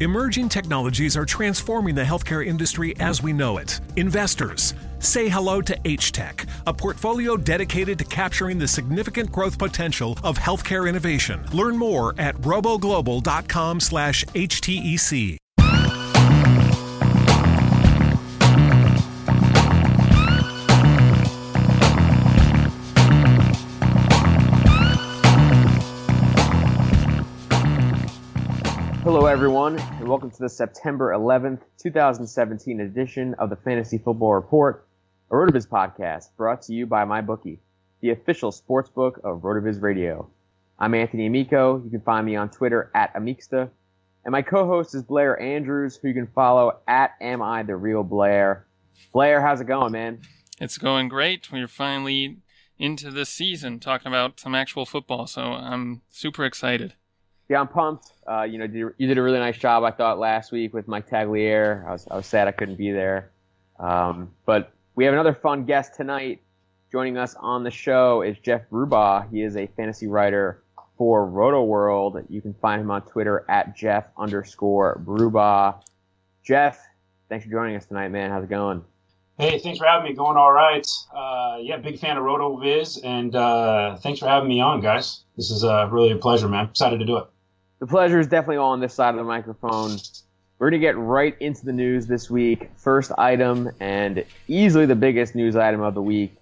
Emerging technologies are transforming the healthcare industry as we know it. Investors, say hello to H-Tech, a portfolio dedicated to capturing the significant growth potential of healthcare innovation. Learn more at roboglobal.com Hello, everyone, and welcome to the September 11th, 2017 edition of the Fantasy Football Report, a RotoViz podcast brought to you by MyBookie, the official sports book of RotoViz Radio. I'm Anthony Amico. You can find me on Twitter at Amixta. And my co-host is Blair Andrews, who you can follow at Am I the Real Blair. Blair, how's it going, man? It's going great. We're finally into the season talking about some actual football, so I'm super excited. Yeah, I'm pumped. Uh, you know, you did a really nice job, I thought, last week with Mike Tagliere. I was, I was sad I couldn't be there. Um, but we have another fun guest tonight. Joining us on the show is Jeff Brubach. He is a fantasy writer for Roto World. You can find him on Twitter at Jeff underscore Brubach. Jeff, thanks for joining us tonight, man. How's it going? Hey, thanks for having me. Going all right. Uh, yeah, big fan of Roto Viz, and uh, thanks for having me on, guys. This is uh, really a pleasure, man. Excited to do it the pleasure is definitely all on this side of the microphone. We're going to get right into the news this week. First item, and easily the biggest news item of the week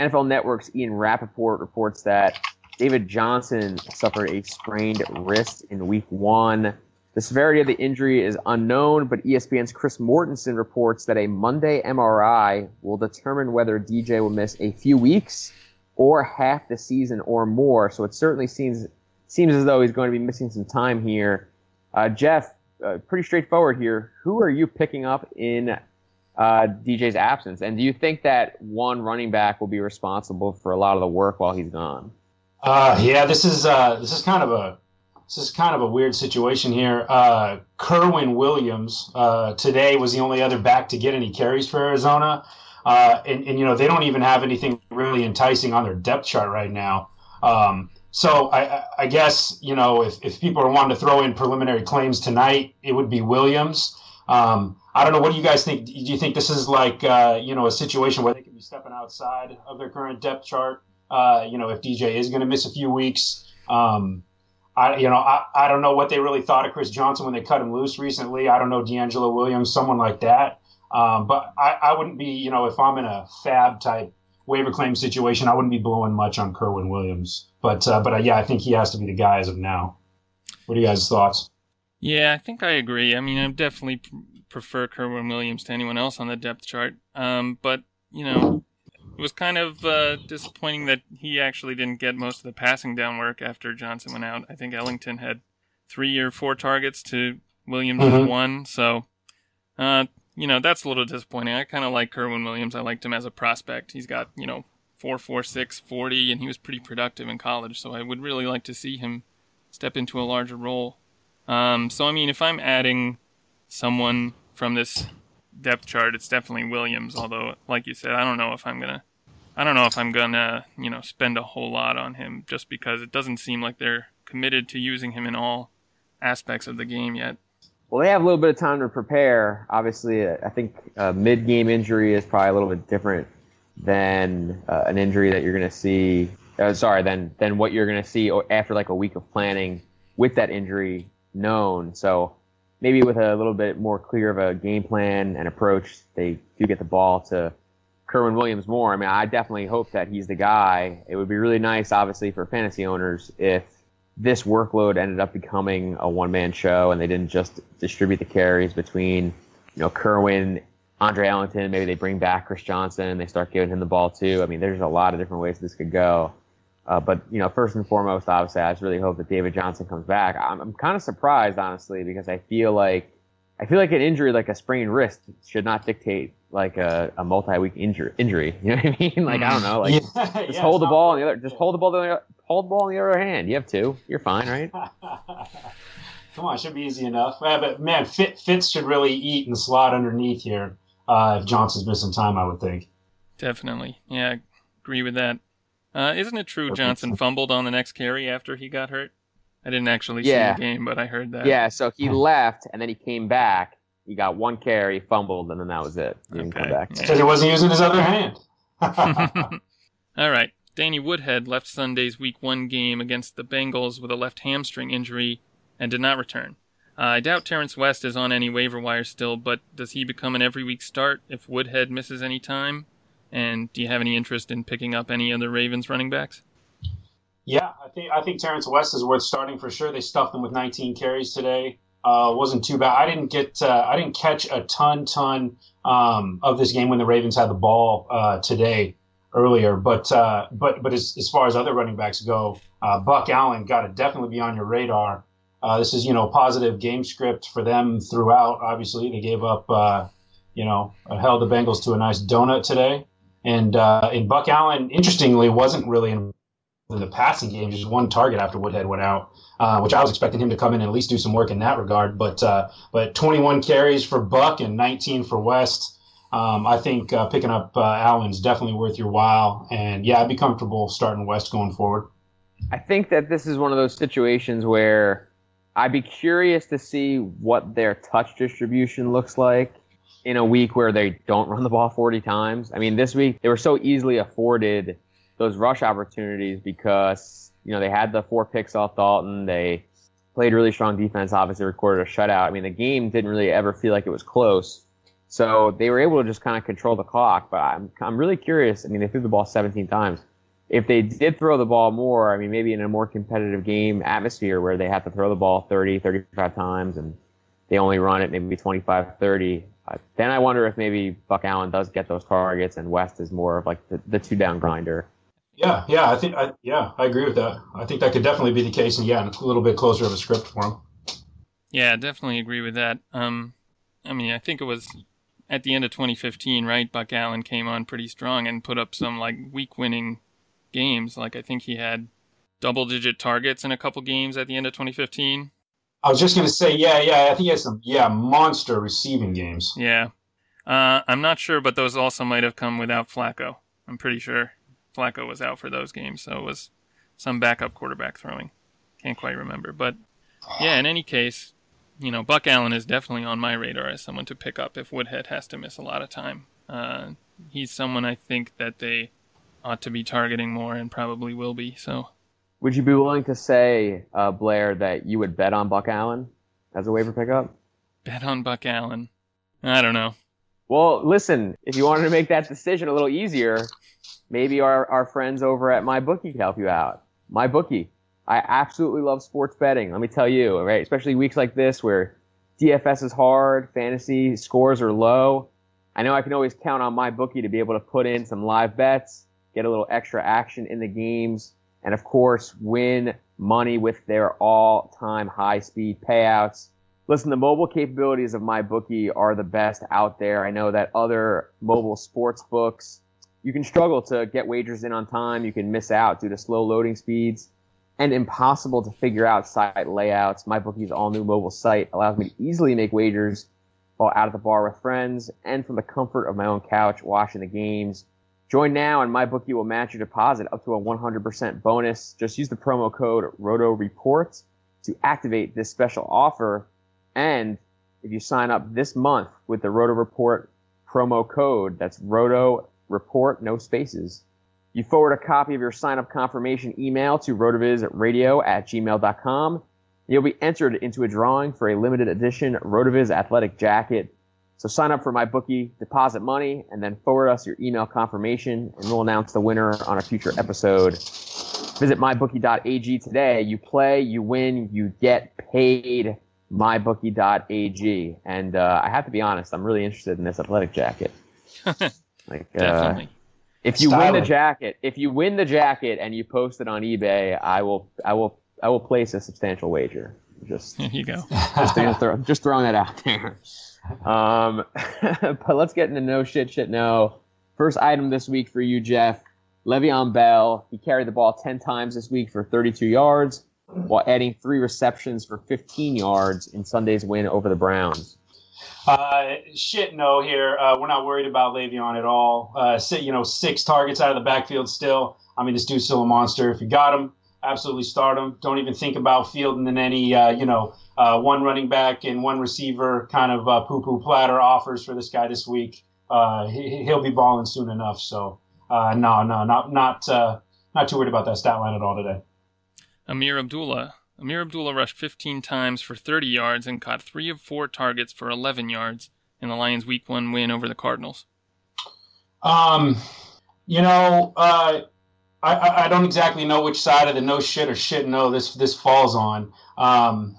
NFL Network's Ian Rapoport reports that David Johnson suffered a sprained wrist in week one. The severity of the injury is unknown, but ESPN's Chris Mortensen reports that a Monday MRI will determine whether DJ will miss a few weeks or half the season or more. So it certainly seems seems as though he's going to be missing some time here. Uh, Jeff, uh, pretty straightforward here. Who are you picking up in uh, DJ's absence? And do you think that one running back will be responsible for a lot of the work while he's gone? Uh, yeah, this is uh, this is kind of a this is kind of a weird situation here. Uh, Kerwynn Williams today was the only other back to get any carries for Arizona, and, and you know they don't even have anything really enticing on their depth chart right now. Um, so I, I guess you know if, if people are wanting to throw in preliminary claims tonight, it would be Williams. Um, I don't know. What do you guys think? Do you think this is like uh, you know a situation where they could be stepping outside of their current depth chart? Uh, you know, if DJ is going to miss a few weeks, um, I you know I, I don't know what they really thought of Chris Johnson when they cut him loose recently. I don't know DeAngelo Williams, someone like that. Um, but I, I wouldn't be you know if I'm in a fab type waiver claim situation, I wouldn't be blowing much on Kerwynn Williams. But uh, but uh, yeah, I think he has to be the guy as of now. What are you guys' thoughts? Yeah, I think I agree. I mean, I definitely pr- prefer Kerwynn Williams to anyone else on the depth chart. Um, but you know, it was kind of uh, disappointing that he actually didn't get most of the passing down work after Johnson went out. I think Ellington had three or four targets to Williams' mm-hmm. one. So, uh, you know, that's a little disappointing. I kind of like Kerwynn Williams. I liked him as a prospect. He's got, you know, 446, 40, and he was pretty productive in college. So I would really like to see him step into a larger role. Um, so, I mean, if I'm adding someone from this depth chart, it's definitely Williams. Although, like you said, I don't know if I'm gonna, I don't know if I'm gonna, you know, spend a whole lot on him just because it doesn't seem like they're committed to using him in all aspects of the game yet. Well, they have a little bit of time to prepare. Obviously, I think a mid-game injury is probably a little bit different than uh, an injury that you're going to see. Uh, sorry, than than what you're going to see after like a week of planning with that injury known. So maybe with a little bit more clear of a game plan and approach, they do get the ball to Kerwynn Williams more. I mean, I definitely hope that he's the guy. It would be really nice, obviously, for fantasy owners if this workload ended up becoming a one man show and they didn't just distribute the carries between, you know, Kerwynn, Andre Ellington, maybe they bring back Chris Johnson they start giving him the ball too. I mean, there's a lot of different ways this could go. Uh, but you know, first and foremost, obviously, I just really hope that David Johnson comes back. I'm, I'm kind of surprised, honestly, because I feel like I feel like an injury like a sprained wrist should not dictate like a, a multi-week injury. Injury, you know what I mean? Like I don't know, like yeah, just yeah, hold the ball on the other, just hold the ball on the other, hold the ball in the other hand. You have two, you're fine, right? Come on, should be easy enough. Yeah, but man, Fitz should really eat and slot underneath here uh, if Johnson's missing time. I would think. Definitely, yeah, agree with that. Uh, isn't it true Johnson fumbled on the next carry after he got hurt? I didn't actually yeah. see the game, but I heard that. Yeah, so he left and then he came back. He got one carry, fumbled, and then that was it. He didn't okay. come back because yeah. he wasn't using his other hand. All right, Danny Woodhead left Sunday's Week One game against the Bengals with a left hamstring injury and did not return. Uh, I doubt Terrance West is on any waiver wire still, but does he become an every week start if Woodhead misses any time? And do you have any interest in picking up any other Ravens running backs? Yeah, I think I think Terrance West is worth starting for sure. They stuffed him with 19 carries today. Uh, wasn't too bad. I didn't get uh, I didn't catch a ton ton um, of this game when the Ravens had the ball uh, today earlier, but uh, but but as, as far as other running backs go, uh, Buck Allen got to definitely be on your radar. Uh, this is you know positive game script for them throughout. Obviously, they gave up you know held the Bengals to a nice donut today. And uh, and Buck Allen, interestingly, wasn't really in the passing game, just one target after Woodhead went out, uh, which I was expecting him to come in and at least do some work in that regard. But uh, but 21 carries for Buck and 19 for West. Um, I think uh, picking up uh, Allen's definitely worth your while. And yeah, I'd be comfortable starting West going forward. I think that this is one of those situations where I'd be curious to see what their touch distribution looks like in a week where they don't run the ball 40 times. I mean, this week they were so easily afforded those rush opportunities because, you know, they had the four picks off Dalton. They played really strong defense, obviously recorded a shutout. I mean, the game didn't really ever feel like it was close. So they were able to just kind of control the clock. But I'm, I'm really curious. I mean, they threw the ball 17 times. If they did throw the ball more, I mean, maybe in a more competitive game atmosphere where they have to throw the ball 30, 35 times and they only run it maybe 25, 30, uh, then I wonder if maybe Buck Allen does get those targets and West is more of like the, the two down grinder. Yeah, yeah, I think, I, yeah, I agree with that. I think that could definitely be the case, and yeah, a little bit closer of a script for him. Yeah, definitely agree with that. Um, I mean, I think it was at the end of 2015, right? Buck Allen came on pretty strong and put up some like week-winning games. Like I think he had double-digit targets in a couple games at the end of 2015. I was just going to say, yeah, yeah, I think he has some, yeah, monster receiving games. Yeah. Uh, I'm not sure, but those also might have come without Flacco. I'm pretty sure Flacco was out for those games, so it was some backup quarterback throwing. Can't quite remember. But yeah, in any case, you know, Buck Allen is definitely on my radar as someone to pick up if Woodhead has to miss a lot of time. Uh, he's someone I think that they ought to be targeting more and probably will be. So would you be willing to say, uh, Blair, that you would bet on Buck Allen as a waiver pickup? Bet on Buck Allen? I don't know. Well, listen, if you wanted to make that decision a little easier, maybe our, our friends over at MyBookie can help you out. MyBookie. I absolutely love sports betting. Let me tell you, right? Especially weeks like this where DFS is hard, fantasy scores are low. I know I can always count on my bookie to be able to put in some live bets, get a little extra action in the games, and of course, win money with their all-time high-speed payouts. Listen, the mobile capabilities of my bookie are the best out there. I know that other mobile sports books, you can struggle to get wagers in on time. You can miss out due to slow loading speeds and impossible to figure out site layouts. My bookie's all new mobile site allows me to easily make wagers while out at the bar with friends and from the comfort of my own couch watching the games. Join now and my bookie will match your deposit up to a 100% bonus. Just use the promo code ROTOREPORT to activate this special offer. And if you sign up this month with the Roto Report promo code, that's Roto Report, no spaces. You forward a copy of your sign up confirmation email to rotovizradio at gmail.com. You'll be entered into a drawing for a limited edition Rotoviz athletic jacket so sign up for my bookie, deposit money, and then forward us your email confirmation, and we'll announce the winner on a future episode. Visit mybookie.ag today. You play, you win, you get paid. Mybookie.ag. And uh, I have to be honest, I'm really interested in this athletic jacket. like, Definitely. Uh, if you Styling. win the jacket, if you win the jacket and you post it on eBay, I will, I will, I will place a substantial wager. Just there you go. just, throw, just throwing that out there. Um, but let's get into no shit, shit, no. First item this week for you, Jeff. Le'Veon Bell. He carried the ball 10 times this week for 32 yards, while adding three receptions for 15 yards in Sunday's win over the Browns. Uh, shit, no. Here, uh, we're not worried about Le'Veon at all. Uh, you know, six targets out of the backfield still. I mean, this dude's still a monster. If you got him, absolutely start him. Don't even think about fielding in any, uh, you know, uh, one running back and one receiver kind of uh, poo poo platter offers for this guy this week. Uh, he, will be balling soon enough. So, no, no, not not not too worried about that stat line at all today. Ameer Abdullah. Ameer Abdullah rushed 15 times for 30 yards and caught three of four targets for 11 yards in the Lions' Week One win over the Cardinals. Um, you know, uh, I, I don't exactly know which side of the no shit or shit no this this falls on. Um,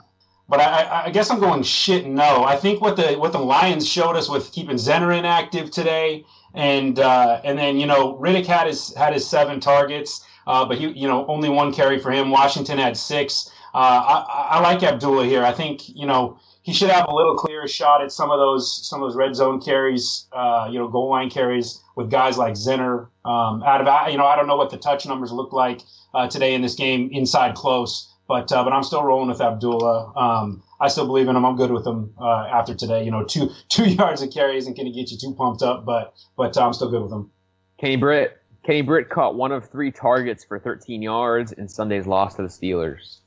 but I, I, guess I'm going shit no. I think what the what the Lions showed us with keeping Zenner inactive today, and uh, and then you know Riddick had his had his seven targets, uh, but he you know only one carry for him. Washington had six. Uh, I, I like Abdullah here. I think you know he should have a little clearer shot at some of those some of those red zone carries, uh, you know, goal line carries with guys like Zenner. Um, out of you know, I don't know what the touch numbers look like uh, today in this game inside close, but uh, but I'm still rolling with Abdullah. Um, I still believe in him. I'm good with him uh, after today. You know, two two yards of carry isn't going to get you too pumped up, but but uh, I'm still good with him. Kenny Britt. Kenny Britt caught one of three targets for 13 yards in Sunday's loss to the Steelers.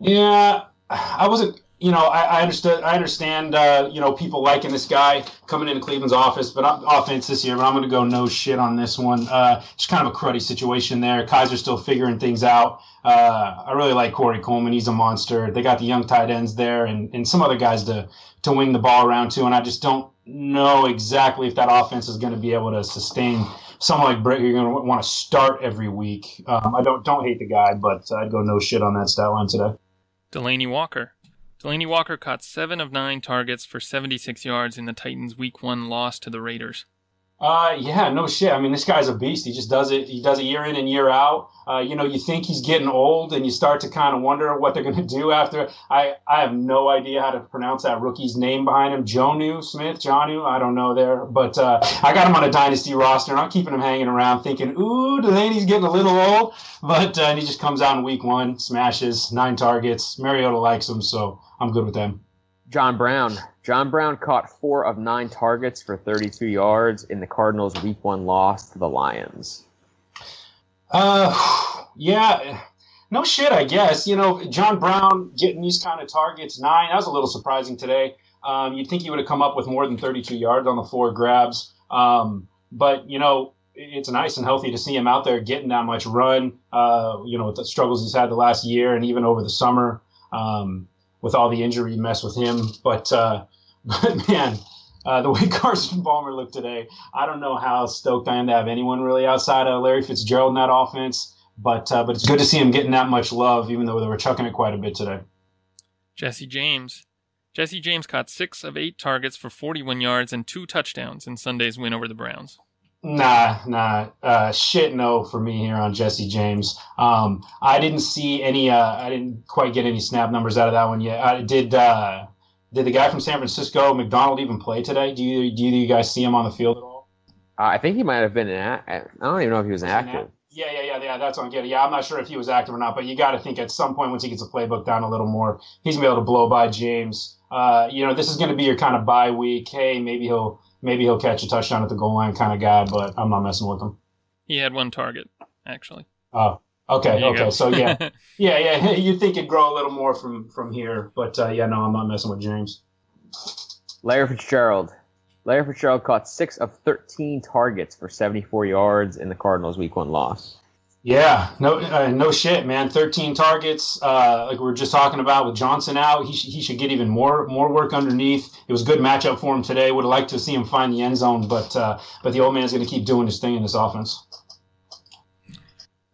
Yeah, I wasn't you know, I, I understood. I understand. Uh, you know, people liking this guy coming into Cleveland's office, but I'm, offense this year. But I'm going to go no shit on this one. Uh, just kind of a cruddy situation there. Kizer's still figuring things out. Uh, I really like Corey Coleman. He's a monster. They got the young tight ends there, and, and some other guys to to wing the ball around too. And I just don't know exactly if that offense is going to be able to sustain someone like Britt. You're going to want to start every week. Um, I don't don't hate the guy, but I'd go no shit on that stat line today. Delanie Walker. Delanie Walker caught seven of nine targets for 76 yards in the Titans' Week One loss to the Raiders. Uh, yeah, no shit. I mean, this guy's a beast. He just does it. He does it year in and year out. Uh, you know, you think he's getting old, and you start to kind of wonder what they're going to do after. I I have no idea how to pronounce that rookie's name behind him. Jonnu Smith, Jonu. I don't know there, but uh, I got him on a dynasty roster, and I'm keeping him hanging around, thinking, ooh, Delanie's getting a little old. But uh, he just comes out in week one, smashes nine targets. Mariota likes him, so I'm good with them. John Brown. John Brown caught four of nine targets for 32 yards in the Cardinals' Week One loss to the Lions. Uh, yeah, no shit. I guess you know John Brown getting these kind of targets nine. That was a little surprising today. Um, you'd think he would have come up with more than 32 yards on the four grabs. Um, but you know it's nice and healthy to see him out there getting that much run. Uh, you know, with the struggles he's had the last year and even over the summer. Um, with all the injury mess with him. But uh, but man, uh, the way Carson Palmer looked today, I don't know how stoked I am to have anyone really outside of Larry Fitzgerald in that offense. But uh, but it's good to see him getting that much love, even though they were chucking it quite a bit today. Jesse James. Jesse James caught six of eight targets for 41 yards and two touchdowns in Sunday's win over the Browns. Nah, nah, uh, shit no for me here on Jesse James. Um, I didn't see any, uh, I didn't quite get any snap numbers out of that one yet. I did, uh, did the guy from San Francisco, McDonald, even play today? Do you, do you guys see him on the field at all? Uh, I think he might have been an. I don't even know if he was active. Yeah, yeah, yeah, yeah. That's what I'm getting. Yeah, I'm not sure if he was active or not, but you got to think at some point once he gets the playbook down a little more, he's gonna be able to blow by James. Uh, you know, this is going to be your kind of bye week. Hey, maybe he'll maybe he'll catch a touchdown at the goal line kind of guy, but I'm not messing with him. He had one target actually. Oh, okay, okay. Go. So yeah, yeah, yeah. You think it'd grow a little more from from here, but uh, yeah, no, I'm not messing with James. Larry Fitzgerald. Larry Fitzgerald caught six of 13 targets for 74 yards in the Cardinals' Week One loss. Yeah, no, uh, no shit, man. Thirteen targets, uh, like we were just talking about with Johnson out. He, sh- he should get even more more work underneath. It was a good matchup for him today. Would have liked to see him find the end zone, but uh, but the old man's going to keep doing his thing in this offense.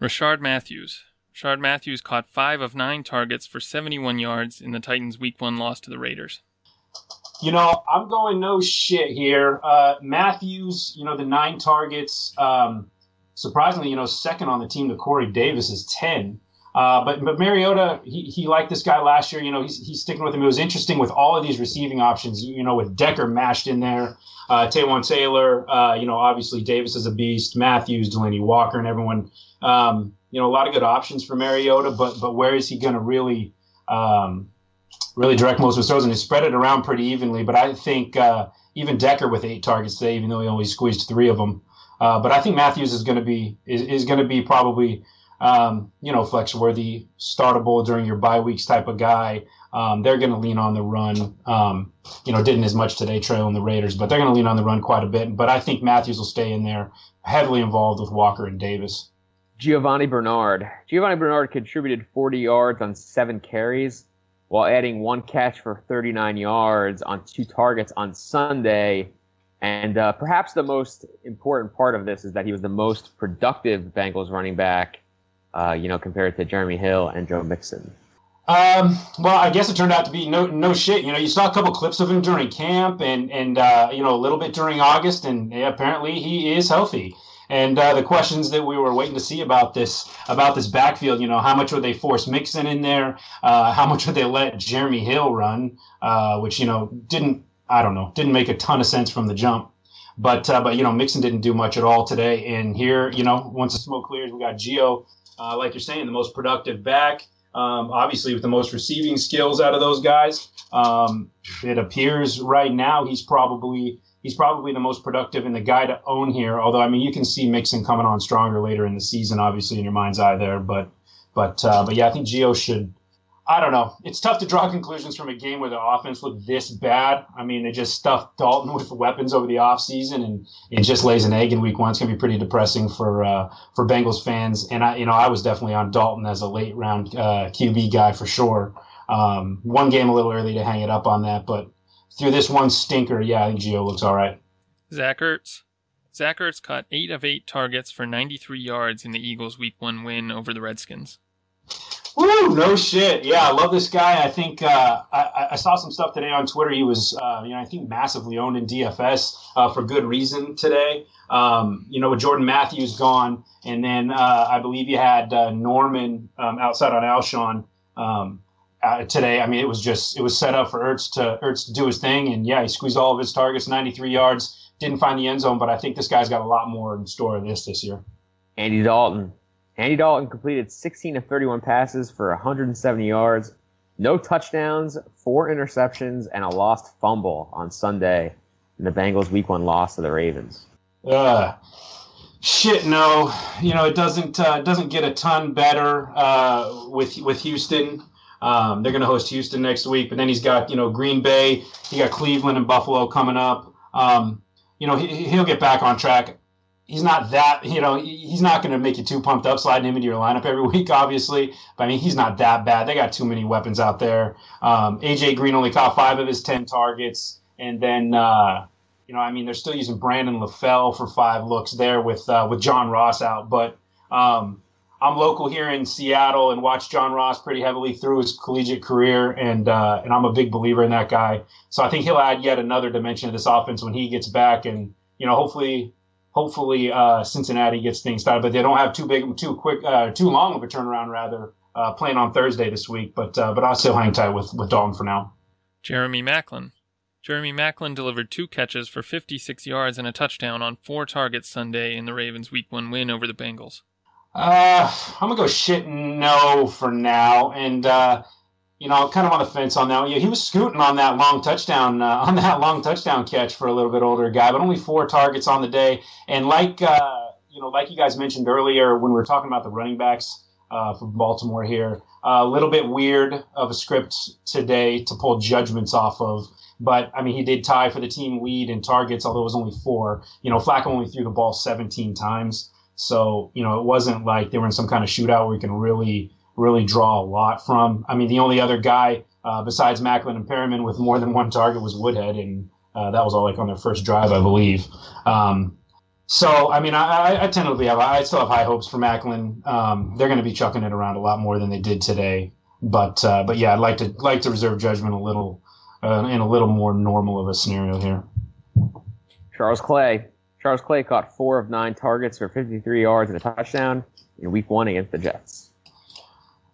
Rishard Matthews. Rishard Matthews caught five of nine targets for 71 yards in the Titans' Week One loss to the Raiders. You know, I'm going no shit here. Uh, Matthews, you know, the nine targets. Um, surprisingly, you know, second on the team to Corey Davis is 10. Uh, but but Mariota, he, he liked this guy last year. You know, he's, he's sticking with him. It was interesting with all of these receiving options. You know, with Decker mashed in there, uh, Taywan Taylor. Uh, you know, obviously Davis is a beast. Matthews, Delanie Walker, and everyone. Um, you know, a lot of good options for Mariota. But but where is he going to really um, really direct most of his throws? And he spread it around pretty evenly. But I think uh, even Decker with eight targets today, even though he only squeezed three of them. Uh, but I think Matthews is going to be is, is going to be probably um, you know flex worthy, startable during your bye weeks type of guy. Um, they're going to lean on the run. Um, you know, didn't as much today trailing the Raiders, but they're going to lean on the run quite a bit. But I think Matthews will stay in there, heavily involved with Walker and Davis. Giovani Bernard. Giovani Bernard contributed 40 yards on seven carries, while adding one catch for 39 yards on two targets on Sunday. And uh, perhaps the most important part of this is that he was the most productive Bengals running back, uh, you know, compared to Jeremy Hill and Joe Mixon. Um, well, I guess it turned out to be no no shit. You know, you saw a couple clips of him during camp and and uh, you know a little bit during August, and apparently he is healthy. And uh, the questions that we were waiting to see about this about this backfield, you know, how much would they force Mixon in there? Uh, how much would they let Jeremy Hill run? Uh, which you know didn't I don't know, didn't make a ton of sense from the jump. But uh, but you know, Mixon didn't do much at all today. And here, you know, once the smoke clears, we got Gio, uh, like you're saying, the most productive back. Um, obviously, with the most receiving skills out of those guys, um, it appears right now he's probably he's probably the most productive and the guy to own here. Although I mean, you can see Mixon coming on stronger later in the season, obviously in your mind's eye there. But but uh, but yeah, I think Gio should I don't know. It's tough to draw conclusions from a game where the offense looked this bad. I mean, they just stuffed Dalton with weapons over the offseason and it just lays an egg in week one. It's going to be pretty depressing for uh, for Bengals fans. And I, you know, I was definitely on Dalton as a late round uh, QB guy for sure. Um, one game a little early to hang it up on that, but through this one stinker, yeah, I think Gio looks all right. Zach Ertz. Zach Ertz caught eight of eight targets for 93 yards in the Eagles' Week One win over the Redskins. Woo, no shit. Yeah, I love this guy. I think uh, I, I, saw some stuff today on Twitter. He was, uh, you know, I think massively owned in DFS uh, for good reason today. Um, you know, with Jordan Matthews gone, and then uh, I believe you had uh, Norman um, outside on Alshon um, uh, today. I mean, it was just it was set up for Ertz to Ertz to do his thing, and yeah, he squeezed all of his targets, 93 yards. Didn't find the end zone, but I think this guy's got a lot more in store this this year. Andy Dalton, Andy Dalton completed 16 of 31 passes for 170 yards, no touchdowns, four interceptions, and a lost fumble on Sunday in the Bengals' Week One loss to the Ravens. Uh, shit, no. You know it doesn't uh, doesn't get a ton better uh, with with Houston. Um, they're going to host Houston next week, but then he's got you know Green Bay, he got Cleveland and Buffalo coming up. Um, you know he, he'll get back on track he's not that you know he's not going to make you too pumped up sliding him into your lineup every week obviously. But i mean he's not that bad. They got too many weapons out there. Um, aj green only caught five of his ten targets. And then uh, you know i mean they're still using brandon lafell for five looks there with uh, with john ross out. But um, I'm local here in Seattle and watched John Ross pretty heavily through his collegiate career, and uh, and I'm a big believer in that guy. So I think he'll add yet another dimension to this offense when he gets back, and you know, hopefully, hopefully uh, Cincinnati gets things started. But they don't have too big, too quick, uh, too long of a turnaround. Rather, uh, playing on Thursday this week, but uh, but I'll still hang tight with with Dalton for now. Jeremy Maclin. Jeremy Maclin delivered two catches for 56 yards and a touchdown on four targets Sunday in the Ravens' Week One win over the Bengals. Uh, I'm gonna go shit no for now, and uh, you know, kind of on the fence on that. Yeah, he was scooting on that long touchdown, uh, on that long touchdown catch for a little bit older guy, but only four targets on the day. And like uh, you know, like you guys mentioned earlier when we were talking about the running backs uh, for Baltimore here, a little bit weird of a script today to pull judgments off of. But I mean, he did tie for the team lead in targets, although it was only four. You know, Flacco only threw the ball 17 times. So, you know, it wasn't like they were in some kind of shootout where you can really, really draw a lot from. I mean, the only other guy uh, besides Maclin and Perriman with more than one target was Woodhead, and uh, that was all like on their first drive, I believe. Um, so, I mean, I, I tentatively have, I still have high hopes for Maclin. Um, they're going to be chucking it around a lot more than they did today. But, uh, but yeah, I'd like to like to reserve judgment a little uh, in a little more normal of a scenario here. Charles Clay. Charles Clay caught four of nine targets for 53 yards and a touchdown in Week One against the Jets.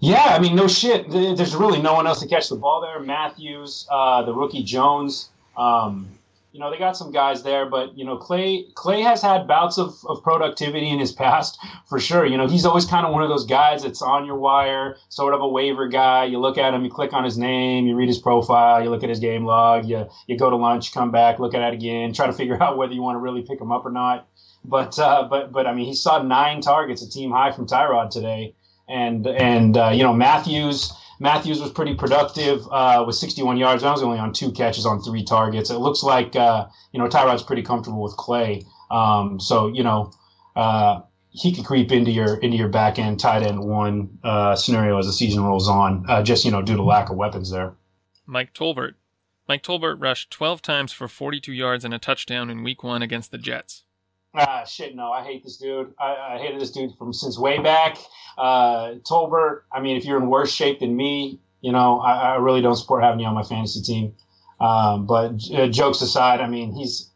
Yeah, I mean, no shit. There's really no one else to catch the ball there. Matthews, uh, the rookie Jones. Um, you know, they got some guys there, but you know, Clay Clay has had bouts of, of productivity in his past for sure. You know, he's always kind of one of those guys that's on your wire, sort of a waiver guy. You look at him, you click on his name, you read his profile, you look at his game log, you you go to lunch, come back, look at it again, try to figure out whether you want to really pick him up or not. But uh, but but I mean, he saw nine targets, a team high from Tyrod today, and and uh, you know Matthews Matthews was pretty productive uh, with 61 yards. I was only on two catches on three targets. It looks like uh, you know Tyrod's pretty comfortable with Clay. Um, so you know uh, he could creep into your into your back end tight end one uh, scenario as the season rolls on. Uh, just you know due to lack of weapons there. Mike Tolbert. Mike Tolbert rushed 12 times for 42 yards and a touchdown in Week One against the Jets. Ah, shit, no, I hate this dude. I, I hated this dude from since way back. Uh, Tolbert, I mean, if you're in worse shape than me, you know, I, I really don't support having you on my fantasy team. Um, but uh, jokes aside, I mean, he's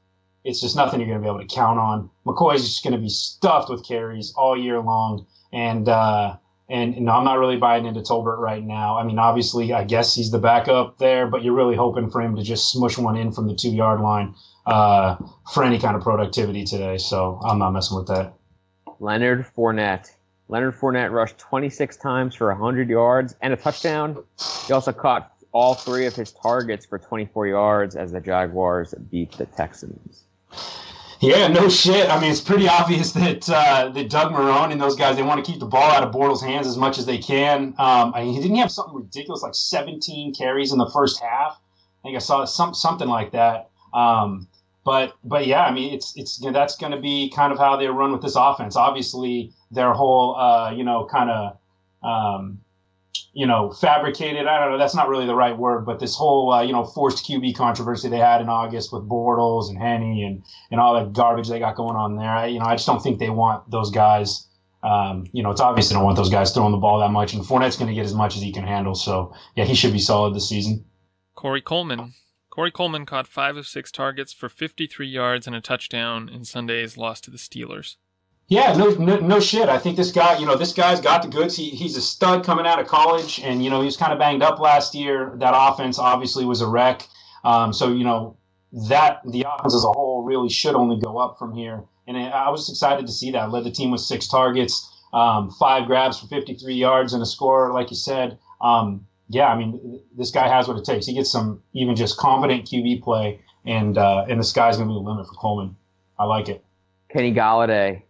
it's just nothing you're going to be able to count on. McCoy's just going to be stuffed with carries all year long, and uh, and no, I'm not really buying into Tolbert right now. I mean, obviously, I guess he's the backup there, but you're really hoping for him to just smush one in from the two yard line uh, for any kind of productivity today. So I'm not messing with that. Leonard Fournette. Leonard Fournette rushed 26 times for 100 yards and a touchdown. He also caught all three of his targets for 24 yards as the Jaguars beat the Texans. Yeah, no shit. I mean, it's pretty obvious that uh, that Doug Marrone and those guys they want to keep the ball out of Bortles' hands as much as they can. Um, I mean, he didn't have something ridiculous like 17 carries in the first half. I think I saw some something like that. Um, but but yeah, I mean, it's it's you know, that's going to be kind of how they run with this offense. Obviously, their whole uh, you know kind of um, you know fabricated. I don't know. That's not really the right word, but this whole uh, you know forced QB controversy they had in August with Bortles and Henne and and all that garbage they got going on there. I, you know, I just don't think they want those guys. Um, you know, it's obvious they don't want those guys throwing the ball that much, and Fournette's going to get as much as he can handle. So yeah, he should be solid this season. Corey Coleman Corey Coleman caught five of six targets for 53 yards and a touchdown in Sunday's loss to the Steelers. Yeah, no, no, no shit. I think this guy, you know, this guy's got the goods. He, he's a stud coming out of college, and you know, he was kind of banged up last year. That offense obviously was a wreck. Um, so you know, that the offense as a whole really should only go up from here. And I was excited to see that. Led the team with six targets, um, five grabs for 53 yards, and a score, like you said. Um, yeah, I mean, this guy has what it takes. He gets some even just competent QB play, and uh, and the sky's gonna be the limit for Coleman. I like it. Kenny Golladay.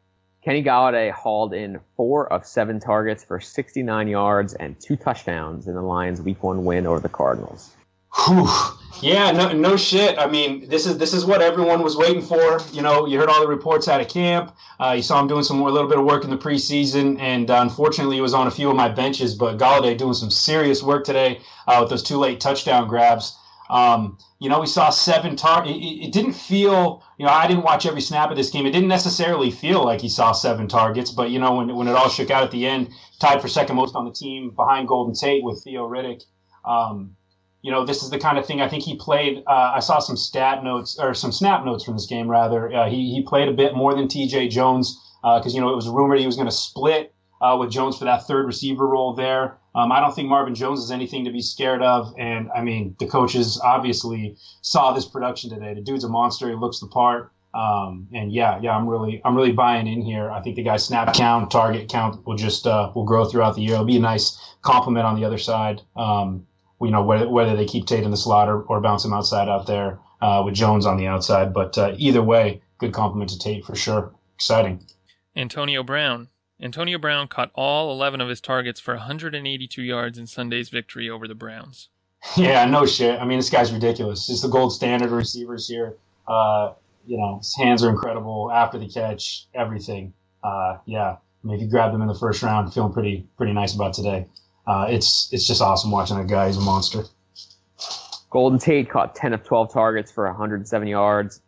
Kenny Golladay hauled in four of seven targets for 69 yards and two touchdowns in the Lions' Week One win over the Cardinals. Whew. Yeah, no, no shit. I mean, this is this is what everyone was waiting for. You know, you heard all the reports out of camp. Uh, you saw him doing some more, a little bit of work in the preseason, and uh, unfortunately, he was on a few of my benches. But Golladay doing some serious work today uh, with those two late touchdown grabs. Um, you know, we saw seven tar. It, it, didn't feel you know, I didn't watch every snap of this game. It didn't necessarily feel like he saw seven targets, but you know, when when it all shook out at the end, tied for second most on the team behind Golden Tate with Theo Riddick. Um, you know, this is the kind of thing I think he played. Uh, I saw some stat notes or some snap notes from this game. Rather, uh, he he played a bit more than T.J. Jones because uh, you know it was rumored he was going to split uh, with Jones for that third receiver role there. Um, I don't think Marvin Jones is anything to be scared of. And I mean, the coaches obviously saw this production today. The dude's a monster. He looks the part. Um, and yeah, yeah, I'm really, I'm really buying in here. I think the guy's snap count, target count will just uh, will grow throughout the year. It'll be a nice compliment on the other side. Um, you know, whether, whether they keep Tate in the slot or, or bounce him outside out there uh, with Jones on the outside. But uh, either way, good compliment to Tate for sure. Exciting. Antonio Brown, Antonio Brown caught all 11 of his targets for 182 yards in Sunday's victory over the Browns. Yeah, no shit. I mean, this guy's ridiculous. He's the gold standard receivers here. Uh, you know, his hands are incredible after the catch, everything. Uh, yeah, I mean, if you grab them in the first round, feeling pretty pretty nice about today. Uh, it's it's just awesome watching that guy. He's a monster. Golden Tate caught 10 of 12 targets for 107 yards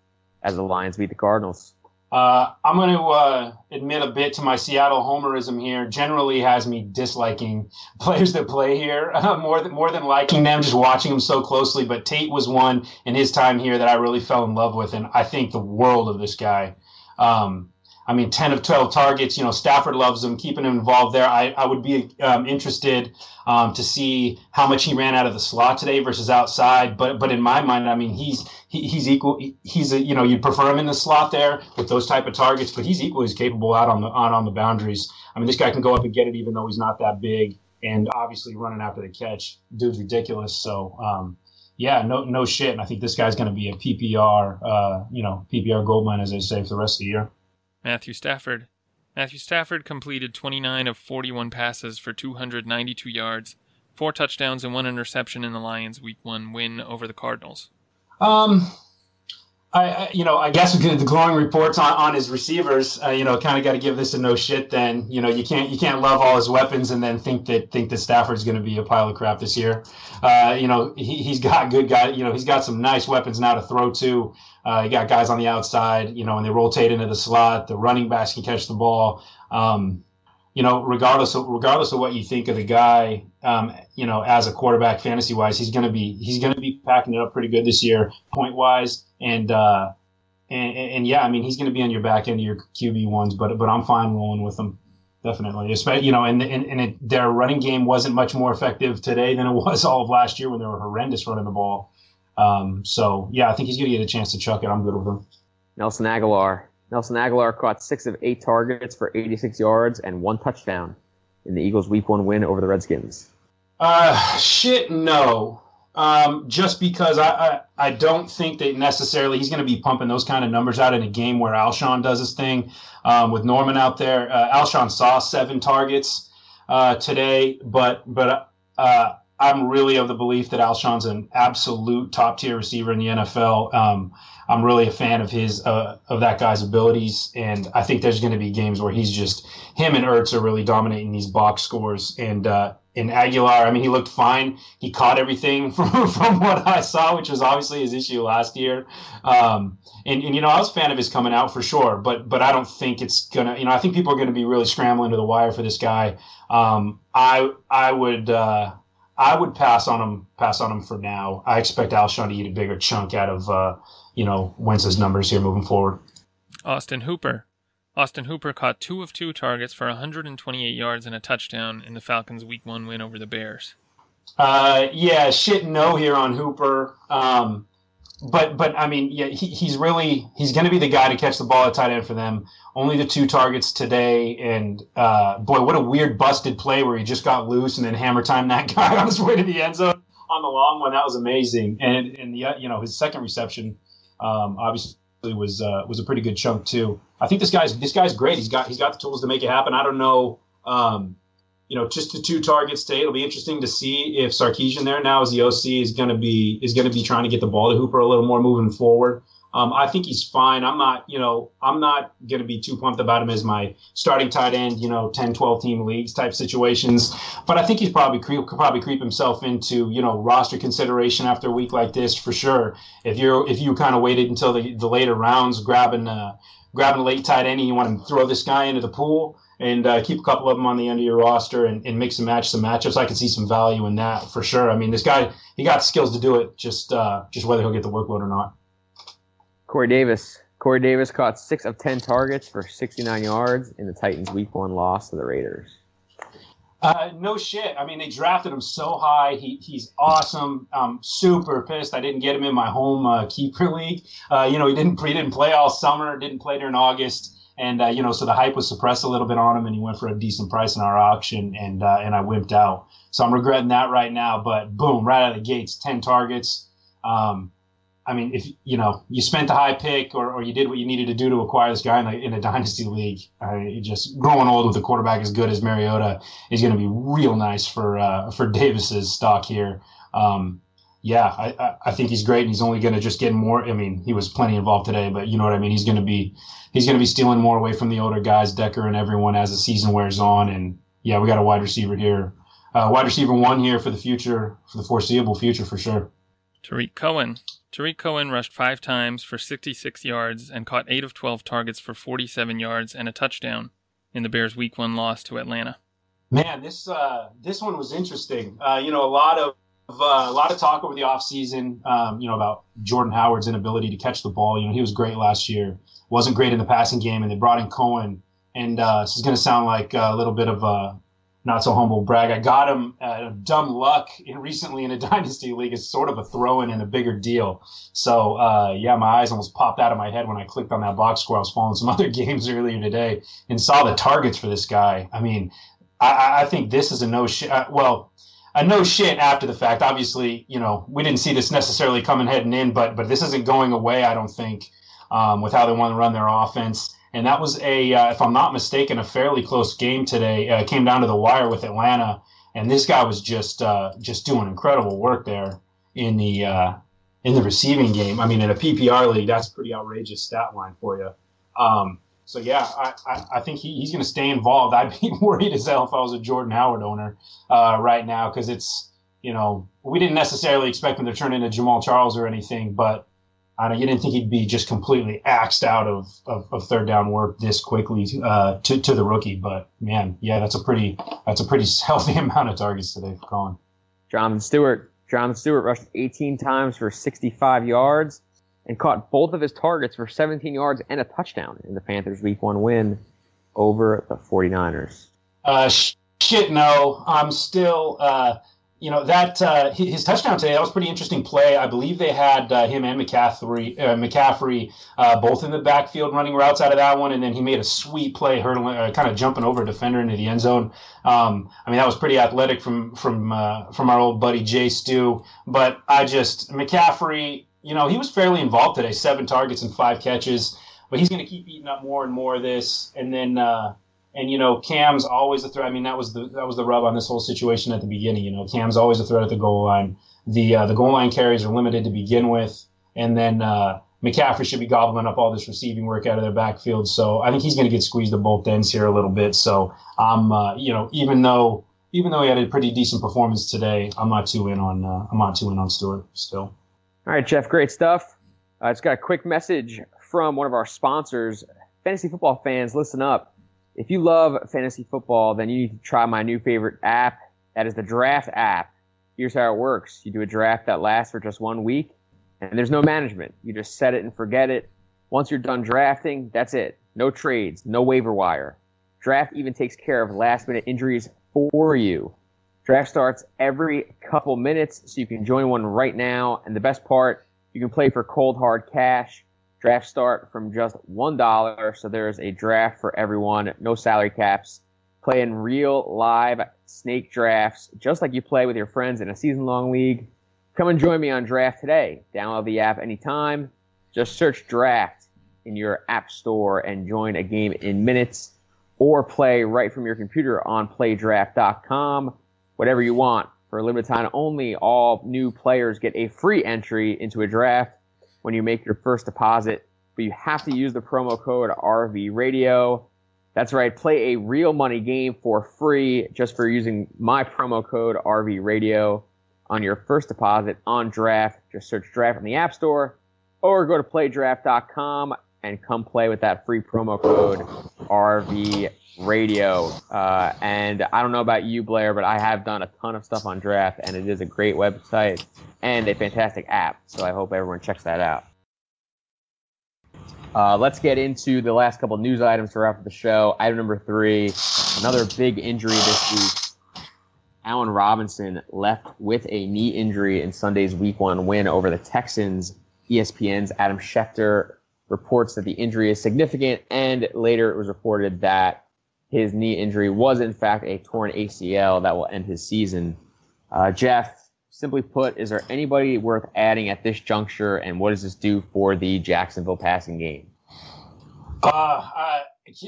as the Lions beat the Cardinals. Uh, I'm going to uh, admit a bit to my Seattle homerism here. Generally, has me disliking players that play here uh, more than more than liking them, just watching them so closely. But Tate was one in his time here that I really fell in love with, and I think the world of this guy. Um, I mean, 10 of 12 targets. You know, Stafford loves him, keeping him involved there. I, I would be um, interested um, to see how much he ran out of the slot today versus outside. But but in my mind, I mean, he's he, he's equal. He's a you know you'd prefer him in the slot there with those type of targets, but he's equally as capable out on the on on the boundaries. I mean, this guy can go up and get it even though he's not that big, and obviously running after the catch, dude's ridiculous. So. Um, yeah, no, no shit. And I think this guy's going to be a PPR, uh, you know, PPR goldmine, as they say, for the rest of the year. Matthew Stafford. Matthew Stafford completed 29 of 41 passes for 292 yards, four touchdowns, and one interception in the Lions' Week One win over the Cardinals. Um, I, you know, I guess the glowing reports on, on his receivers, uh, you know, kind of got to give this a no shit. Then you know, you can't you can't love all his weapons and then think that think that Stafford's going to be a pile of crap this year. Uh, you know, he, he's got good guy. You know, he's got some nice weapons now to throw to. Uh, you got guys on the outside, you know, and they rotate into the slot. The running backs can catch the ball. Um, you know, regardless of regardless of what you think of the guy, um, you know, as a quarterback, fantasy wise, he's gonna be he's gonna be packing it up pretty good this year, point wise, and uh, and, and yeah, I mean, he's gonna be on your back end of your QB ones, but but I'm fine rolling with him, definitely. Especially, you know, and and, and it, their running game wasn't much more effective today than it was all of last year when they were horrendous running the ball. Um, so yeah, I think he's going to get a chance to chuck it. I'm good with him. Nelson Agholor. Nelson Agholor caught six of eight targets for 86 yards and one touchdown in the Eagles' Week One win over the Redskins. Uh, shit, no. Um, just because I, I, I don't think that necessarily he's going to be pumping those kind of numbers out in a game where Alshon does his thing um, with Norman out there. Uh, Alshon saw seven targets uh, today, but but uh, I'm really of the belief that Alshon's an absolute top tier receiver in the NFL. Um, I'm really a fan of his uh, of that guy's abilities, and I think there's going to be games where he's just him and Ertz are really dominating these box scores. And uh, in Agholor, I mean, he looked fine. He caught everything from from what I saw, which was obviously his issue last year. Um, and, and you know, I was a fan of his coming out for sure, but but I don't think it's gonna. You know, I think people are going to be really scrambling to the wire for this guy. Um, I I would. Uh, I would pass on him. Pass on him for now. I expect Alshon to eat a bigger chunk out of uh, you know Wentz's numbers here moving forward. Austin Hooper. Austin Hooper caught two of two targets for 128 yards and a touchdown in the Falcons' Week One win over the Bears. Uh, yeah, shit, no here on Hooper. Um, but but I mean, yeah, he, he's really he's going to be the guy to catch the ball at tight end for them. Only the two targets today, and uh, boy, what a weird busted play where he just got loose and then hammer time that guy on his way to the end zone on the long one. That was amazing, and and the you know his second reception, um, obviously was uh, was a pretty good chunk too. I think this guy's this guy's great. He's got he's got the tools to make it happen. I don't know. Um, you know, just the two targets today. It'll be interesting to see if Sarkisian there now as the OC is going to be is going to be trying to get the ball to Hooper a little more moving forward. Um, I think he's fine. I'm not, you know, I'm not going to be too pumped about him as my starting tight end, you know, 10, 12 team leagues type situations. But I think he's probably creep, could probably creep himself into, you know, roster consideration after a week like this for sure. If you're, if you kind of waited until the, the later rounds, grabbing, uh, grabbing a late tight end and you want to throw this guy into the pool and uh, keep a couple of them on the end of your roster and, and mix and match some matchups, I can see some value in that for sure. I mean, this guy, he got skills to do it, just, uh, just whether he'll get the workload or not. Corey Davis. Corey Davis caught six of ten targets for 69 yards in the Titans' Week One loss to the Raiders. Uh, no shit. I mean, they drafted him so high. He, he's awesome. I'm super pissed. I didn't get him in my home uh, keeper league. Uh, you know, he didn't he didn't play all summer. Didn't play during August, and uh, you know, so the hype was suppressed a little bit on him, and he went for a decent price in our auction, and uh, and I wimped out. So I'm regretting that right now. But boom, right out of the gates, ten targets. Um, I mean, if you know you spent a high pick or, or you did what you needed to do to acquire this guy in a, in a dynasty league, I just growing old with a quarterback as good as Mariota is going to be real nice for uh, for Davis's stock here. Um, yeah, I, I think he's great, and he's only going to just get more. I mean, he was plenty involved today, but you know what I mean. He's going to be he's going to be stealing more away from the older guys, Decker and everyone, as the season wears on. And yeah, we got a wide receiver here, uh, wide receiver one here for the future, for the foreseeable future, for sure. Tarik Cohen Tarik Cohen rushed five times for 66 yards and caught 8 of 12 targets for 47 yards and a touchdown in the Bears' Week 1 loss to Atlanta. Man, this uh, this one was interesting. Uh, you know, a lot of uh, a lot of talk over the offseason, um, you know, about Jordan Howard's inability to catch the ball. You know, he was great last year, wasn't great in the passing game, and they brought in Cohen. And uh, this is going to sound like a little bit of a not so humble brag. I got him at dumb luck in, recently in a dynasty league. It's sort of a throw in and a bigger deal. So uh, yeah, my eyes almost popped out of my head when I clicked on that box score. I was following some other games earlier today and saw the targets for this guy. I mean, I, I think this is a no shit. Uh, well, a no shit after the fact. Obviously, you know, we didn't see this necessarily coming heading in, but but this isn't going away. I don't think um, with how they want to run their offense and that was a, uh, if I'm not mistaken, a fairly close game today. Uh, came down to the wire with Atlanta, and this guy was just uh, just doing incredible work there in the uh, in the receiving game. I mean, in a PPR league, that's pretty outrageous stat line for you. Um, so yeah, I, I, I think he, he's going to stay involved. I'd be worried as hell if I was a Jordan Howard owner uh, right now because it's you know we didn't necessarily expect him to turn into Jamaal Charles or anything, but I know you didn't think he'd be just completely axed out of, of, of third down work this quickly uh, to to the rookie, but man, yeah, that's a pretty that's a pretty healthy amount of targets today for Cohen. Jonathan Stewart. Jonathan Stewart rushed 18 times for 65 yards and caught both of his targets for 17 yards and a touchdown in the Panthers' Week One win over the 49ers. Uh, shit, no, I'm still. Uh, you know that uh, his touchdown today that was pretty interesting play. I believe they had uh, him and McCaffrey, uh, McCaffrey uh, both in the backfield running routes out of that one, and then he made a sweet play, hurdling, kind of jumping over a defender into the end zone. Um, I mean that was pretty athletic from from from our old buddy Jay Stu. But I just McCaffrey, you know, he was fairly involved today, seven targets and five catches, but he's going to keep eating up more and more of this, and then uh, and you know, Cam's always a threat. I mean, that was the that was the rub on this whole situation at the beginning. You know, Cam's always a threat at the goal line. The uh, the goal line carries are limited to begin with, and then uh, McCaffrey should be gobbling up all this receiving work out of their backfield. So I think he's going to get squeezed at both ends here a little bit. So I'm, uh, you know, even though even though he had a pretty decent performance today, I'm not too in on uh, I'm not too in on Stewart still. All right, Jeff, great stuff. Uh, it's got a quick message from one of our sponsors. Fantasy football fans, listen up. If you love fantasy football, then you need to try my new favorite app. That is the Draft app. Here's how it works. You do a draft that lasts for just one week, and there's no management. You just set it and forget it. Once you're done drafting, that's it. No trades, no waiver wire. Draft even takes care of last minute injuries for you. Draft starts every couple minutes, so you can join one right now. And the best part, you can play for cold hard cash. Draft start from just $1, so there's a draft for everyone, no salary caps. Play in real live snake drafts, just like you play with your friends in a season long league. Come and join me on Draft today. Download the app anytime. Just search Draft in your app store and join a game in minutes or play right from your computer on playdraft.com. Whatever you want. For a limited time only, all new players get a free entry into a draft when you make your first deposit, but you have to use the promo code RV Radio. That's right, play a real money game for free just for using my promo code RV Radio on your first deposit on draft. Just search draft in the App Store or go to playdraft.com and come play with that free promo code RV Radio. Uh, and I don't know about you, Blair, but I have done a ton of stuff on draft, and it is a great website and a fantastic app. So I hope everyone checks that out. Uh, let's get into the last couple news items to wrap up the show. Item number three, another big injury this week. Allen Robinson left with a knee injury in Sunday's Week One win over the Texans. ESPN's Adam Schefter reports that the injury is significant, and later it was reported that his knee injury was in fact a torn ACL that will end his season. Uh, Jeff, simply put, is there anybody worth adding at this juncture, and what does this do for the Jacksonville passing game? Uh, I,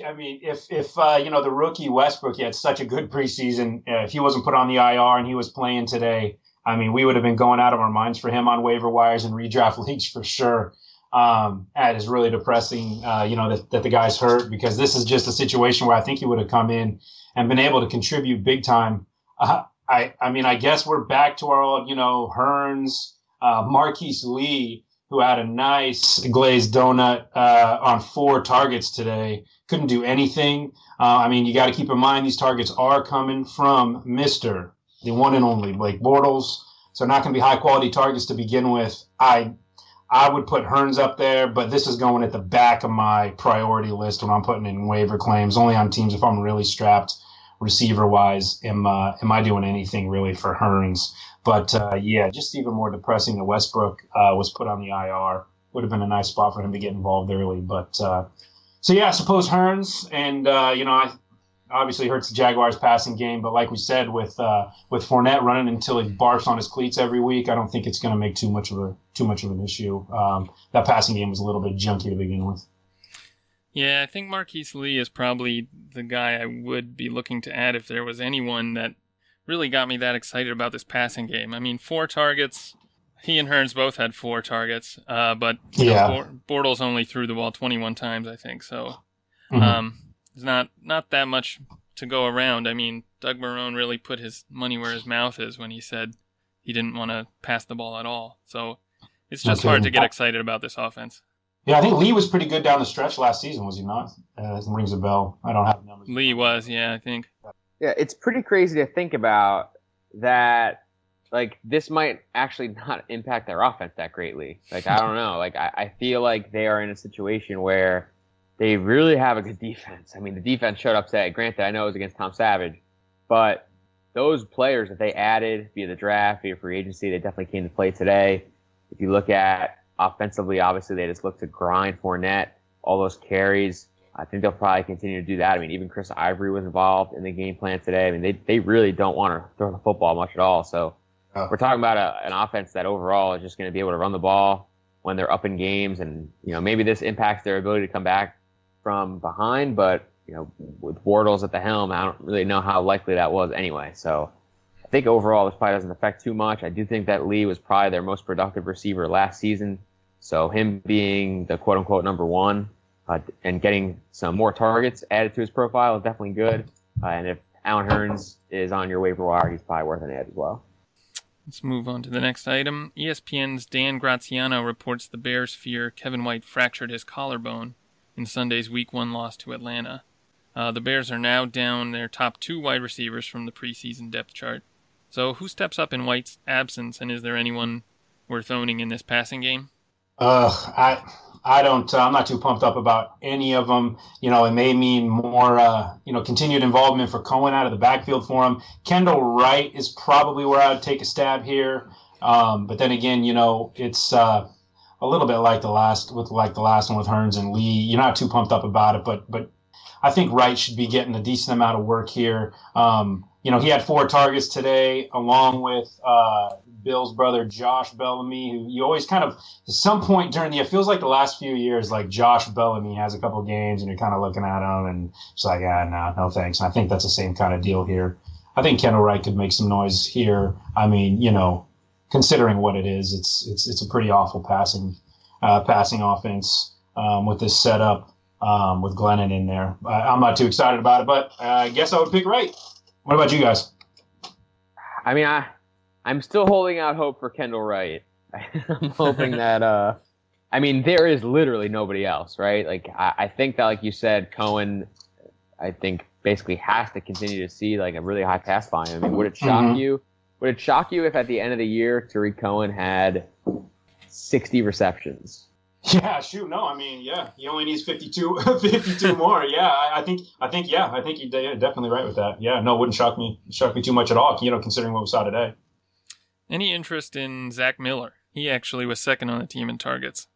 I mean, if if uh, you know the rookie Westbrook he had such a good preseason, uh, if he wasn't put on the IR and he was playing today, I mean, we would have been going out of our minds for him on waiver wires and redraft leagues for sure. Um, that is really depressing, uh, you know, that, that the guy's hurt because this is just a situation where I think he would have come in and been able to contribute big time. Uh, I, I mean, I guess we're back to our old, you know, Hurns, uh, Marquise Lee, who had a nice glazed donut uh, on four targets today. Couldn't do anything. Uh, I mean, you got to keep in mind these targets are coming from Mister, the one and only Blake Bortles. So not going to be high quality targets to begin with. I I would put Hurns up there, but this is going at the back of my priority list when I'm putting in waiver claims. Only on teams if I'm really strapped receiver wise. Am uh, am I doing anything really for Hurns? But uh, yeah, just even more depressing that Westbrook uh, was put on the IR. Would have been a nice spot for him to get involved early. But uh, so yeah, I suppose Hurns, and uh, you know, I obviously hurts the Jaguars' passing game. But like we said, with uh, with Fournette running until he barfs on his cleats every week, I don't think it's going to make too much of a too much of an issue. Um, that passing game was a little bit junky to begin with. Yeah, I think Marquise Lee is probably the guy I would be looking to add if there was anyone that really got me that excited about this passing game. I mean, four targets. He and Hurns both had four targets, uh, but yeah. know, Bortles only threw the ball 21 times, I think. So, mm-hmm. um, there's not not that much to go around. I mean, Doug Marrone really put his money where his mouth is when he said he didn't want to pass the ball at all. So it's just okay. hard to get excited about this offense. Yeah, I think Lee was pretty good down the stretch last season, was he not? Uh, rings a bell. I don't have numbers. Lee was, yeah, I think. Yeah, it's pretty crazy to think about that. Like this might actually not impact their offense that greatly. Like I don't know. Like I, I feel like they are in a situation where they really have a good defense. I mean, the defense showed up today. Granted, I know it was against Tom Savage, but those players that they added via the draft, via free agency, they definitely came to play today. If you look at offensively, obviously they just look to grind Fournette, all those carries. I think they'll probably continue to do that. I mean, even Chris Ivory was involved in the game plan today. I mean, they, they really don't want to throw the football much at all. So oh. we're talking about a, an offense that overall is just going to be able to run the ball when they're up in games. And, you know, maybe this impacts their ability to come back from behind, but you know, with Bortles at the helm, I don't really know how likely that was anyway. So I think overall this probably doesn't affect too much. I do think that Lee was probably their most productive receiver last season. So him being the quote unquote number one uh, and getting some more targets added to his profile is definitely good. Uh, and if Allen Hurns is on your waiver wire, he's probably worth an add as well. Let's move on to the next item. ESPN's Dan Graziano reports the Bears fear Kevin White fractured his collarbone in Sunday's Week 1 loss to Atlanta. Uh, the Bears are now down their top two wide receivers from the preseason depth chart. So, who steps up in White's absence, and is there anyone worth owning in this passing game? I I don't. Uh, I'm not too pumped up about any of them. You know, it may mean more. Uh, you know, continued involvement for Cohen out of the backfield for him. Kendall Wright is probably where I would take a stab here. Um, but then again, you know, it's uh, a little bit like the last with like the last one with Hurns and Lee. You're not too pumped up about it, but but I think Wright should be getting a decent amount of work here. Um, you know, he had four targets today, along with uh, Bill's brother Josh Bellamy, who you always kind of at some point during the it feels like the last few years, like Josh Bellamy has a couple games, and you're kind of looking at him, and it's like, ah, no, no thanks. And I think that's the same kind of deal here. I think Kendall Wright could make some noise here. I mean, you know, considering what it is, it's it's it's a pretty awful passing uh, passing offense um, with this setup um, with Glennon in there. I, am not too excited about it, but I guess I would pick Wright. What about you guys? I mean, I I'm still holding out hope for Kendall Wright. I'm hoping that. Uh, I mean, there is literally nobody else, right? Like, I, I think that, like you said, Cohen, I think basically has to continue to see like a really high pass volume. I mean, would it shock mm-hmm. you? Would it shock you if at the end of the year Tarik Cohen had 60 receptions? Yeah, shoot, no, I mean, yeah, he only needs 52, 52 more. Yeah, I, I, think, I think, yeah, I think you're definitely right with that. Yeah, no, wouldn't shock me, shock me too much at all. You know, considering what we saw today. Any interest in Zach Miller? He actually was second on the team in targets.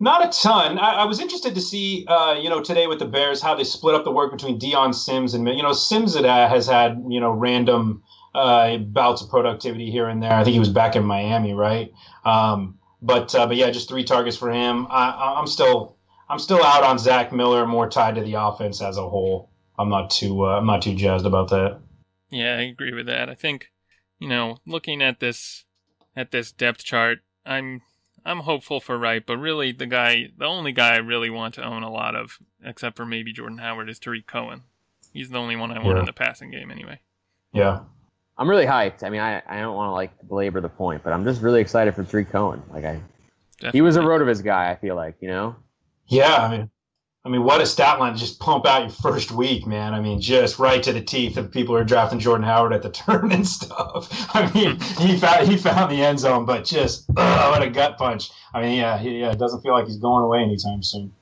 Not a ton. I, I was interested to see, uh, you know, today with the Bears how they split up the work between Dion Sims and you know Sims has had you know random uh, bouts of productivity here and there. I think he was back in Miami, right? Um, but uh, but yeah, just three targets for him. I, I'm still I'm still out on Zach Miller, more tied to the offense as a whole. I'm not too uh, I'm not too jazzed about that. Yeah, I agree with that. I think you know, looking at this at this depth chart, I'm I'm hopeful for Wright, but really the guy, the only guy I really want to own a lot of, except for maybe Jordan Howard, is Tarik Cohen. He's the only one I want yeah. in the passing game anyway. Yeah. I'm really hyped. I mean, I, I don't want to like belabor the point, but I'm just really excited for Tarik Cohen. Like I, Definitely. he was a RotoViz guy. I feel like you know. Yeah, I mean, I mean, what a stat line to just pump out your first week, man. I mean, just right to the teeth of people who are drafting Jordan Howard at the turn and stuff. I mean, he found he found the end zone, but just uh, what a gut punch. I mean, yeah, he yeah, it doesn't feel like he's going away anytime soon.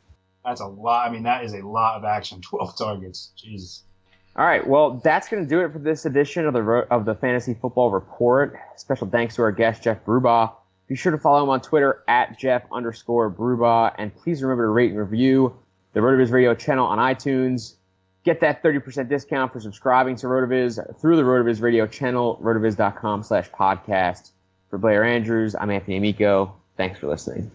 That's a lot. I mean, that is a lot of action. Twelve targets. Jesus. All right, well, that's going to do it for this edition of the of the Fantasy Football Report. Special thanks to our guest Jeff Brubach. Be sure to follow him on Twitter at Jeff underscore Brubach, and please remember to rate and review the RotoViz Radio channel on iTunes. Get that 30% discount for subscribing to RotoViz through the RotoViz Radio channel, rotoviz.com slash podcast. For Blair Andrews, I'm Anthony Amico. Thanks for listening.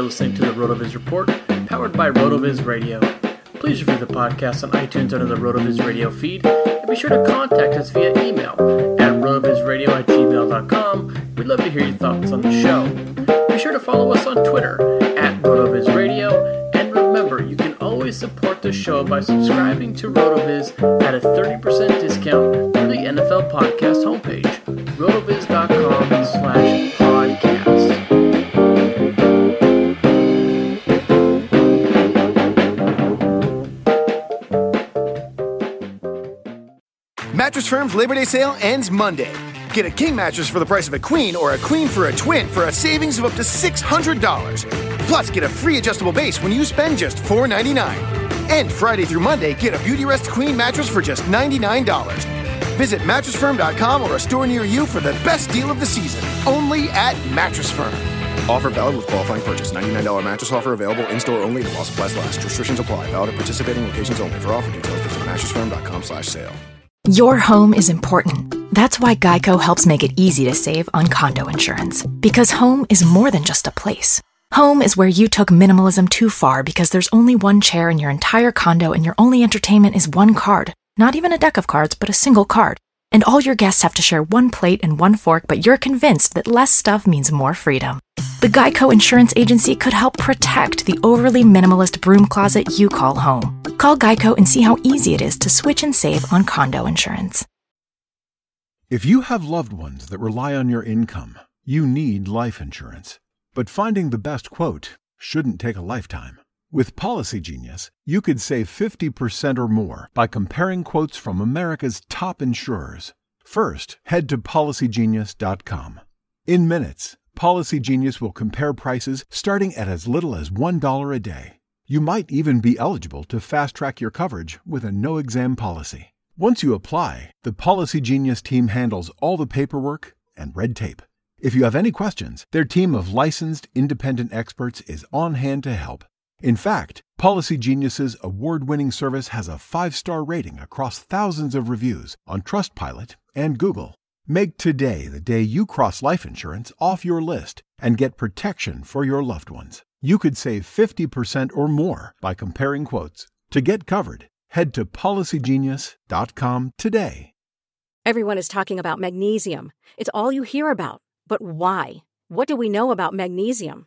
Thank you for listening to the RotoViz Report, powered by RotoViz Radio. Please review the podcast on iTunes under the RotoViz Radio feed, and be sure to contact us via email rotovizradio at gmail.com. We'd love to hear your thoughts on the show. Be sure to follow us on Twitter at rotovizradio. And remember, you can always support the show by subscribing to RotoViz at a 30% discount through the NFL Podcast homepage, rotoviz.com slash podcast. Firm's Labor Day sale ends Monday. Get a king mattress for the price of a queen or a queen for a twin for a savings of up to $600. Plus, get a free adjustable base when you spend just $4.99. And Friday through Monday, get a Beautyrest Queen mattress for just $99. Visit mattressfirm.com or a store near you for the best deal of the season. Only at Mattress Firm. Offer valid with qualifying purchase. $99 mattress offer available in store only while supplies last. Restrictions apply. Valid at participating locations only. For offer details, visit mattressfirm.com slash sale. Your home is important. That's why Geico helps make it easy to save on condo insurance. Because home is more than just a place. Home is where you took minimalism too far because there's only one chair in your entire condo and your only entertainment is one card. Not even a deck of cards, but a single card. And all your guests have to share one plate and one fork, but you're convinced that less stuff means more freedom. The Geico Insurance Agency could help protect the overly minimalist broom closet you call home. Call Geico and see how easy it is to switch and save on condo insurance. If you have loved ones that rely on your income, you need life insurance. But finding the best quote shouldn't take a lifetime. With Policy Genius, you could save 50% or more by comparing quotes from America's top insurers. First, head to policygenius.com. In minutes, Policy Genius will compare prices starting at as little as $1 a day. You might even be eligible to fast track your coverage with a no exam policy. Once you apply, the Policy Genius team handles all the paperwork and red tape. If you have any questions, their team of licensed independent experts is on hand to help. In fact, Policy Genius's award-winning service has a 5-star rating across thousands of reviews on Trustpilot and Google. Make today the day you cross life insurance off your list and get protection for your loved ones. You could save 50% or more by comparing quotes. To get covered, Head to policygenius.com today. Everyone is talking about magnesium. It's all you hear about. But why? What do we know about magnesium?